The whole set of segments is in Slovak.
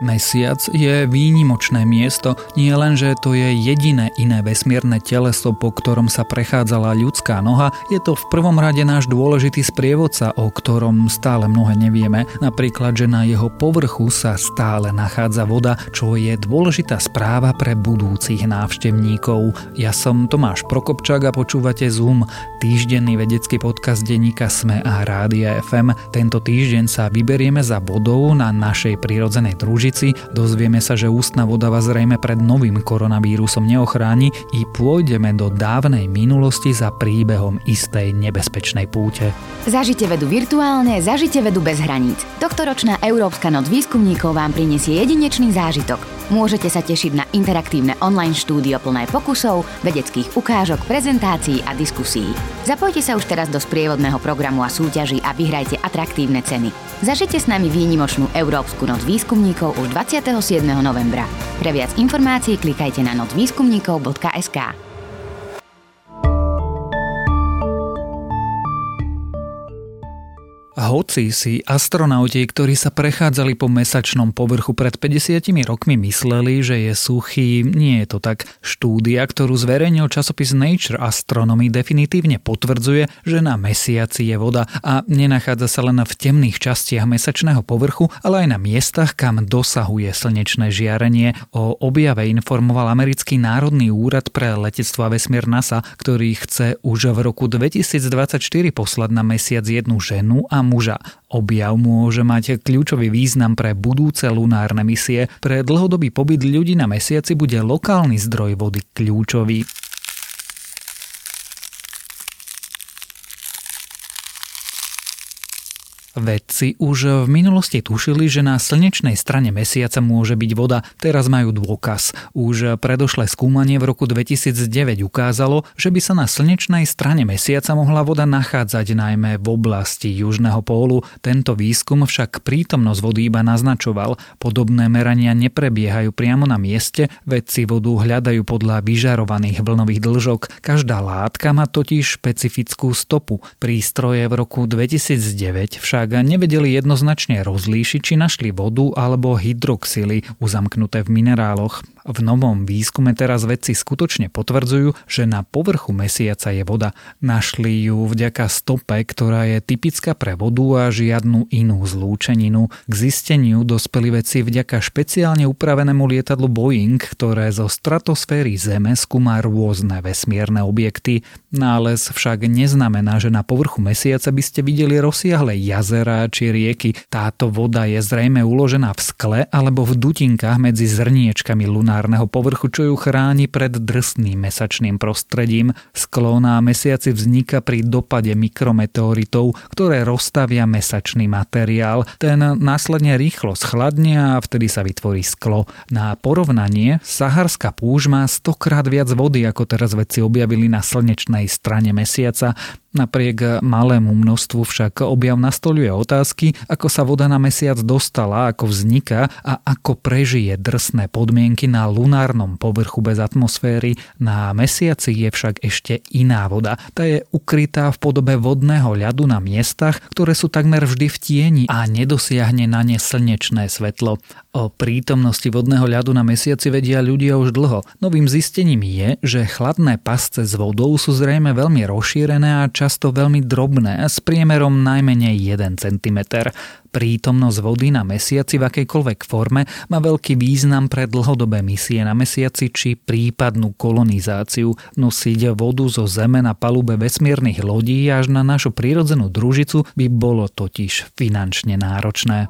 Mesiac je výnimočné miesto, nie len, že to je jediné iné vesmírne teleso, po ktorom sa prechádzala ľudská noha, je to v prvom rade náš dôležitý sprievodca, o ktorom stále mnohé nevieme. Napríklad, že na jeho povrchu sa stále nachádza voda, čo je dôležitá správa pre budúcich návštevníkov. Ja som Tomáš Prokopčák a počúvate Zoom, týždenný vedecký podcast denníka Sme a Rádia FM. Tento týždeň sa vyberieme za vodou na našej prírodzenej druži Košici, dozvieme sa, že ústna voda vás zrejme pred novým koronavírusom neochráni i pôjdeme do dávnej minulosti za príbehom istej nebezpečnej púte. Zažite vedu virtuálne, zažite vedu bez hraníc. Tohtoročná Európska noc výskumníkov vám prinesie jedinečný zážitok. Môžete sa tešiť na interaktívne online štúdio plné pokusov, vedeckých ukážok, prezentácií a diskusí. Zapojte sa už teraz do sprievodného programu a súťaží a vyhrajte atraktívne ceny. Zažite s nami výnimočnú Európsku noc výskumníkov už 27. novembra. Pre viac informácií klikajte na nocvýskumníkov.sk. Hoci si astronauti, ktorí sa prechádzali po mesačnom povrchu pred 50 rokmi mysleli, že je suchý, nie je to tak. Štúdia, ktorú zverejnil časopis Nature Astronomy definitívne potvrdzuje, že na mesiaci je voda a nenachádza sa len v temných častiach mesačného povrchu, ale aj na miestach, kam dosahuje slnečné žiarenie. O objave informoval americký národný úrad pre letectvo a vesmír NASA, ktorý chce už v roku 2024 poslať na mesiac jednu ženu a muža. Objav môže mať kľúčový význam pre budúce lunárne misie. Pre dlhodobý pobyt ľudí na mesiaci bude lokálny zdroj vody kľúčový. Vedci už v minulosti tušili, že na slnečnej strane mesiaca môže byť voda, teraz majú dôkaz. Už predošlé skúmanie v roku 2009 ukázalo, že by sa na slnečnej strane mesiaca mohla voda nachádzať najmä v oblasti južného pólu. Tento výskum však prítomnosť vody iba naznačoval. Podobné merania neprebiehajú priamo na mieste, vedci vodu hľadajú podľa vyžarovaných vlnových dlžok. Každá látka má totiž špecifickú stopu. Prístroje v roku 2009 však však nevedeli jednoznačne rozlíšiť, či našli vodu alebo hydroxily uzamknuté v mineráloch. V novom výskume teraz vedci skutočne potvrdzujú, že na povrchu mesiaca je voda. Našli ju vďaka stope, ktorá je typická pre vodu a žiadnu inú zlúčeninu. K zisteniu dospeli vedci vďaka špeciálne upravenému lietadlu Boeing, ktoré zo stratosféry Zeme skúma rôzne vesmierne objekty. Nález však neznamená, že na povrchu mesiaca by ste videli rozsiahle jazera či rieky. Táto voda je zrejme uložená v skle alebo v dutinkách medzi zrniečkami luna lunárneho povrchu, čo ju chráni pred drsným mesačným prostredím. Sklo na mesiaci vzniká pri dopade mikrometeoritov, ktoré rozstavia mesačný materiál. Ten následne rýchlo schladne a vtedy sa vytvorí sklo. Na porovnanie, Saharská púž má stokrát viac vody, ako teraz vedci objavili na slnečnej strane mesiaca. Napriek malému množstvu však objav nastoluje otázky, ako sa voda na mesiac dostala, ako vzniká a ako prežije drsné podmienky na lunárnom povrchu bez atmosféry. Na mesiaci je však ešte iná voda. Tá je ukrytá v podobe vodného ľadu na miestach, ktoré sú takmer vždy v tieni a nedosiahne na ne slnečné svetlo. O prítomnosti vodného ľadu na mesiaci vedia ľudia už dlho. Novým zistením je, že chladné pasce s vodou sú zrejme veľmi rozšírené a často veľmi drobné, s priemerom najmenej 1 cm. Prítomnosť vody na mesiaci v akejkoľvek forme má veľký význam pre dlhodobé misie na mesiaci či prípadnú kolonizáciu. Nosiť vodu zo Zeme na palube vesmírnych lodí až na našu prírodzenú družicu by bolo totiž finančne náročné.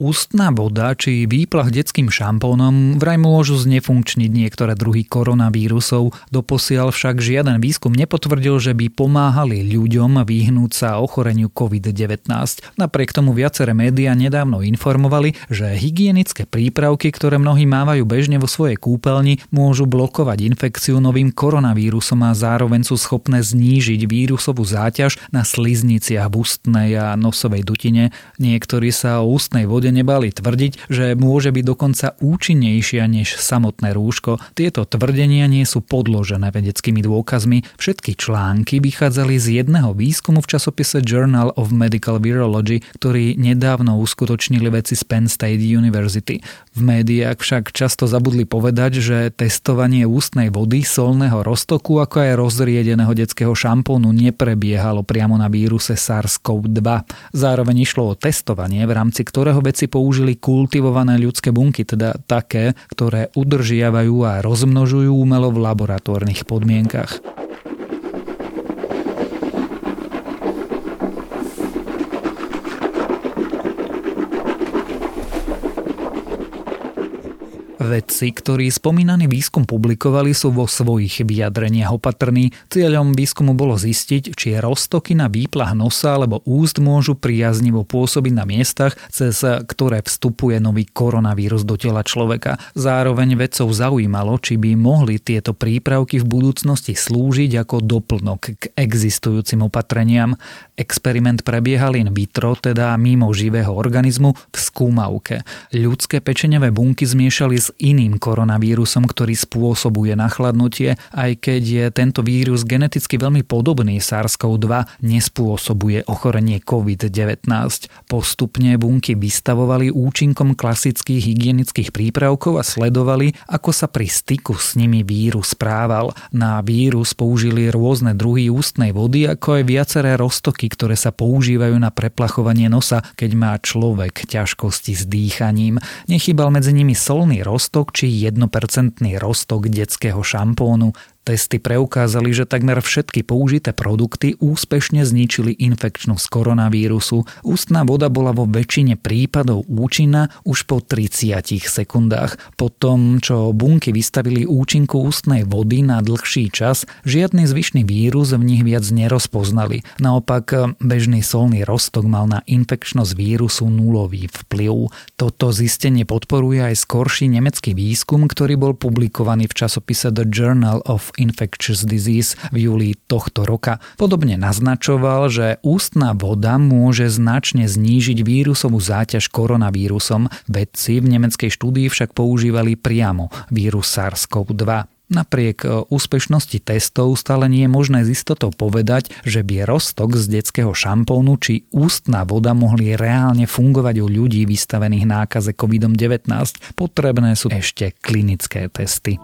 Ústna voda či výplach detským šampónom vraj môžu znefunkčniť niektoré druhy koronavírusov, doposiaľ však žiaden výskum nepotvrdil, že by pomáhali ľuďom vyhnúť sa ochoreniu COVID-19. Napriek tomu viaceré médiá nedávno informovali, že hygienické prípravky, ktoré mnohí mávajú bežne vo svojej kúpeľni, môžu blokovať infekciu novým koronavírusom a zároveň sú schopné znížiť vírusovú záťaž na slizniciach v ústnej a nosovej dutine. Niektorí sa o ústnej vode nebali tvrdiť, že môže byť dokonca účinnejšia než samotné rúško. Tieto tvrdenia nie sú podložené vedeckými dôkazmi. Všetky články vychádzali z jedného výskumu v časopise Journal of Medical Virology, ktorý nedávno uskutočnili veci z Penn State University. V médiách však často zabudli povedať, že testovanie ústnej vody, solného roztoku ako aj rozriedeného detského šampónu neprebiehalo priamo na víruse SARS-CoV-2. Zároveň išlo o testovanie, v rámci ktorého vedci použili kultivované ľudské bunky, teda také, ktoré udržiavajú a rozmnožujú umelo v laboratórnych podmienkach. Vedci, ktorí spomínaný výskum publikovali, sú vo svojich vyjadreniach opatrní. Cieľom výskumu bolo zistiť, či roztoky na výplah nosa alebo úst môžu priaznivo pôsobiť na miestach, cez ktoré vstupuje nový koronavírus do tela človeka. Zároveň vedcov zaujímalo, či by mohli tieto prípravky v budúcnosti slúžiť ako doplnok k existujúcim opatreniam. Experiment prebiehal in vitro, teda mimo živého organizmu, v skúmavke. Ľudské pečeňové bunky zmiešali s iným koronavírusom, ktorý spôsobuje nachladnutie, aj keď je tento vírus geneticky veľmi podobný SARS-CoV-2, nespôsobuje ochorenie COVID-19. Postupne bunky vystavovali účinkom klasických hygienických prípravkov a sledovali, ako sa pri styku s nimi vírus správal. Na vírus použili rôzne druhy ústnej vody, ako aj viaceré roztoky, ktoré sa používajú na preplachovanie nosa, keď má človek ťažkosti s dýchaním. Nechybal medzi nimi solný roz roztok či 1% roztok detského šampónu. Testy preukázali, že takmer všetky použité produkty úspešne zničili infekčnú z koronavírusu. Ústna voda bola vo väčšine prípadov účinná už po 30 sekundách. Po tom, čo bunky vystavili účinku ústnej vody na dlhší čas, žiadny zvyšný vírus v nich viac nerozpoznali. Naopak, bežný solný roztok mal na infekčnosť vírusu nulový vplyv. Toto zistenie podporuje aj skorší nemecký výskum, ktorý bol publikovaný v časopise The Journal of Infectious Disease v júli tohto roka. Podobne naznačoval, že ústna voda môže značne znížiť vírusovú záťaž koronavírusom. Vedci v nemeckej štúdii však používali priamo vírus SARS-CoV-2. Napriek e, úspešnosti testov stále nie je možné z istotou povedať, že by roztok z detského šampónu či ústna voda mohli reálne fungovať u ľudí vystavených nákaze COVID-19. Potrebné sú ešte klinické testy.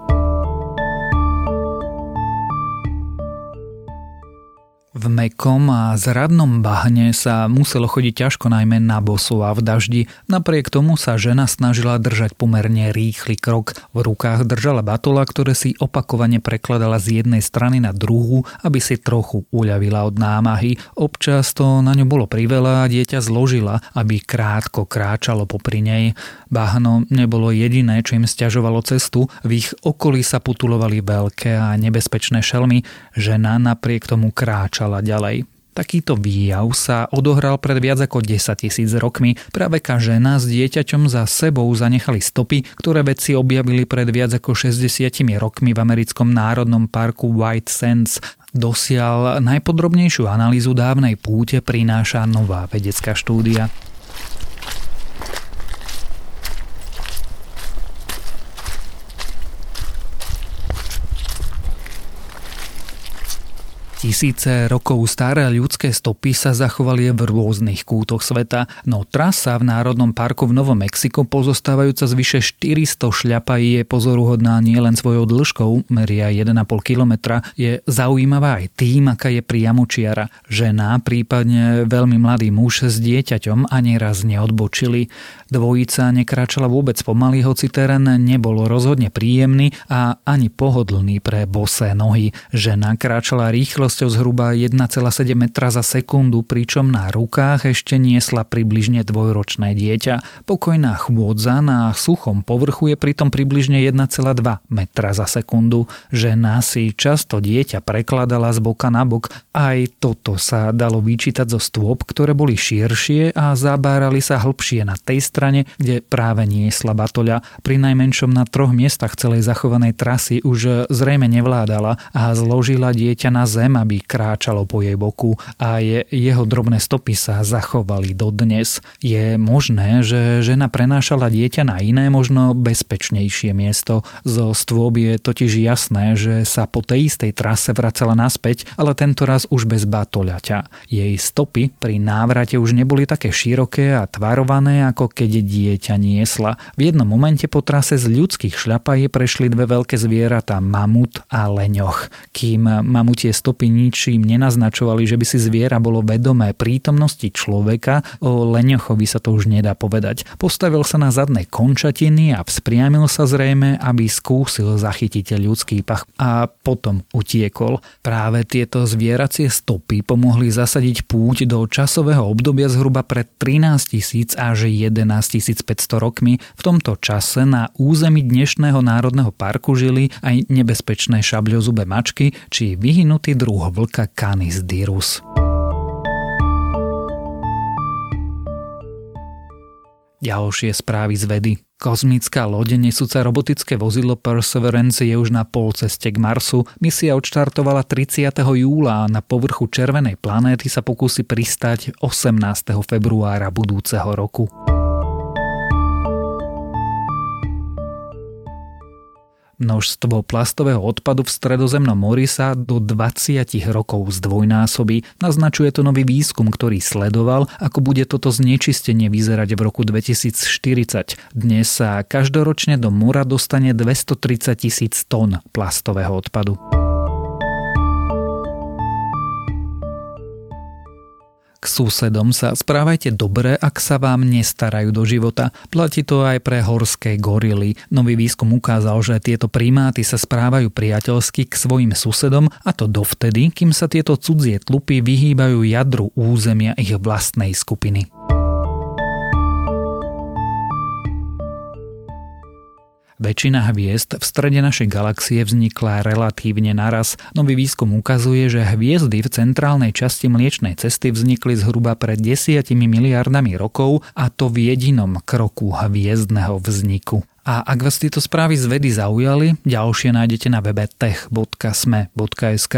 V mekom a zradnom bahne sa muselo chodiť ťažko najmä na bosu a v daždi. Napriek tomu sa žena snažila držať pomerne rýchly krok. V rukách držala batola, ktoré si opakovane prekladala z jednej strany na druhú, aby si trochu uľavila od námahy. Občas to na ňu bolo priveľa a dieťa zložila, aby krátko kráčalo popri nej. Bahno nebolo jediné, čo im stiažovalo cestu. V ich okolí sa putulovali veľké a nebezpečné šelmy. Žena napriek tomu kráčala kráčala ďalej. Takýto výjav sa odohral pred viac ako 10 tisíc rokmi. Praveká žena s dieťaťom za sebou zanechali stopy, ktoré vedci objavili pred viac ako 60 rokmi v americkom národnom parku White Sands. Dosiaľ najpodrobnejšiu analýzu dávnej púte prináša nová vedecká štúdia. Tisíce rokov staré ľudské stopy sa zachovali v rôznych kútoch sveta, no trasa v Národnom parku v Novom Mexiku pozostávajúca z vyše 400 šľapají je pozoruhodná nielen svojou dĺžkou, meria 1,5 km, je zaujímavá aj tým, aká je priamočiara. Žena, prípadne veľmi mladý muž s dieťaťom ani raz neodbočili. Dvojica nekračala vôbec pomaly, hoci terén nebol rozhodne príjemný a ani pohodlný pre bosé nohy. Žena kráčala rýchlosť rýchlosťou zhruba 1,7 metra za sekundu, pričom na rukách ešte niesla približne dvojročné dieťa. Pokojná chôdza na suchom povrchu je pritom približne 1,2 metra za sekundu. Žena si často dieťa prekladala z boka na bok. Aj toto sa dalo vyčítať zo stôp, ktoré boli širšie a zabárali sa hlbšie na tej strane, kde práve niesla batoľa. Pri najmenšom na troch miestach celej zachovanej trasy už zrejme nevládala a zložila dieťa na zem aby kráčalo po jej boku a je, jeho drobné stopy sa zachovali dodnes. Je možné, že žena prenášala dieťa na iné, možno bezpečnejšie miesto. Zo stôb je totiž jasné, že sa po tej istej trase vracala naspäť, ale tento raz už bez batoľaťa. Jej stopy pri návrate už neboli také široké a tvarované, ako keď dieťa niesla. V jednom momente po trase z ľudských šľapají prešli dve veľké zvieratá, mamut a leňoch. Kým mamutie stopy ničím nenaznačovali, že by si zviera bolo vedomé prítomnosti človeka, o leňochovi sa to už nedá povedať. Postavil sa na zadné končatiny a vzpriamil sa zrejme, aby skúsil zachytiť ľudský pach a potom utiekol. Práve tieto zvieracie stopy pomohli zasadiť púť do časového obdobia zhruba pred 13 tisíc až 11 500 rokmi. V tomto čase na území dnešného národného parku žili aj nebezpečné šabľozube mačky či vyhynutý druh vlka Canis dirus. Ďalšie správy z vedy. Kozmická loď nesúca robotické vozidlo Perseverance je už na polceste k Marsu. Misia odštartovala 30. júla a na povrchu červenej planéty sa pokusí pristať 18. februára budúceho roku. Množstvo plastového odpadu v stredozemnom mori sa do 20 rokov zdvojnásobí. Naznačuje to nový výskum, ktorý sledoval, ako bude toto znečistenie vyzerať v roku 2040. Dnes sa každoročne do mora dostane 230 tisíc tón plastového odpadu. Susedom sa správajte dobre, ak sa vám nestarajú do života. Platí to aj pre horské gorily. Nový výskum ukázal, že tieto primáty sa správajú priateľsky k svojim susedom a to dovtedy, kým sa tieto cudzie tlupy vyhýbajú jadru územia ich vlastnej skupiny. Väčšina hviezd v strede našej galaxie vznikla relatívne naraz. Nový výskum ukazuje, že hviezdy v centrálnej časti Mliečnej cesty vznikli zhruba pred desiatimi miliardami rokov a to v jedinom kroku hviezdneho vzniku. A ak vás tieto správy z vedy zaujali, ďalšie nájdete na webe tech.sme.sk.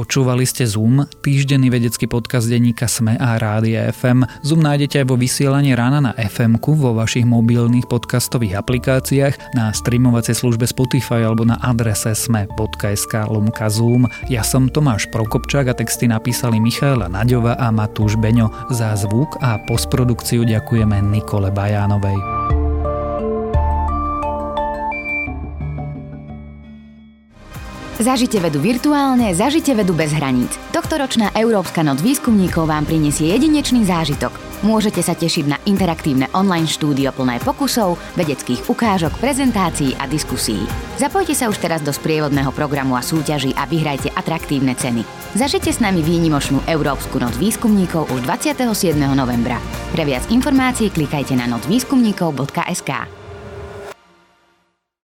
Počúvali ste Zoom, týždenný vedecký podcast denníka Sme a Rádia FM. Zoom nájdete aj vo vysielaní rána na fm vo vašich mobilných podcastových aplikáciách, na streamovacej službe Spotify alebo na adrese sme.sk lomka Zoom. Ja som Tomáš Prokopčák a texty napísali Michaela Naďova a Matúš Beňo. Za zvuk a postprodukciu ďakujeme Nikole Bajánovej. Zažite vedu virtuálne, zažite vedu bez hraníc. Tohtoročná Európska noc výskumníkov vám prinesie jedinečný zážitok. Môžete sa tešiť na interaktívne online štúdio plné pokusov, vedeckých ukážok, prezentácií a diskusí. Zapojte sa už teraz do sprievodného programu a súťaží a vyhrajte atraktívne ceny. Zažite s nami výnimočnú Európsku noc výskumníkov už 27. novembra. Pre viac informácií klikajte na nocvýskumníkov.sk.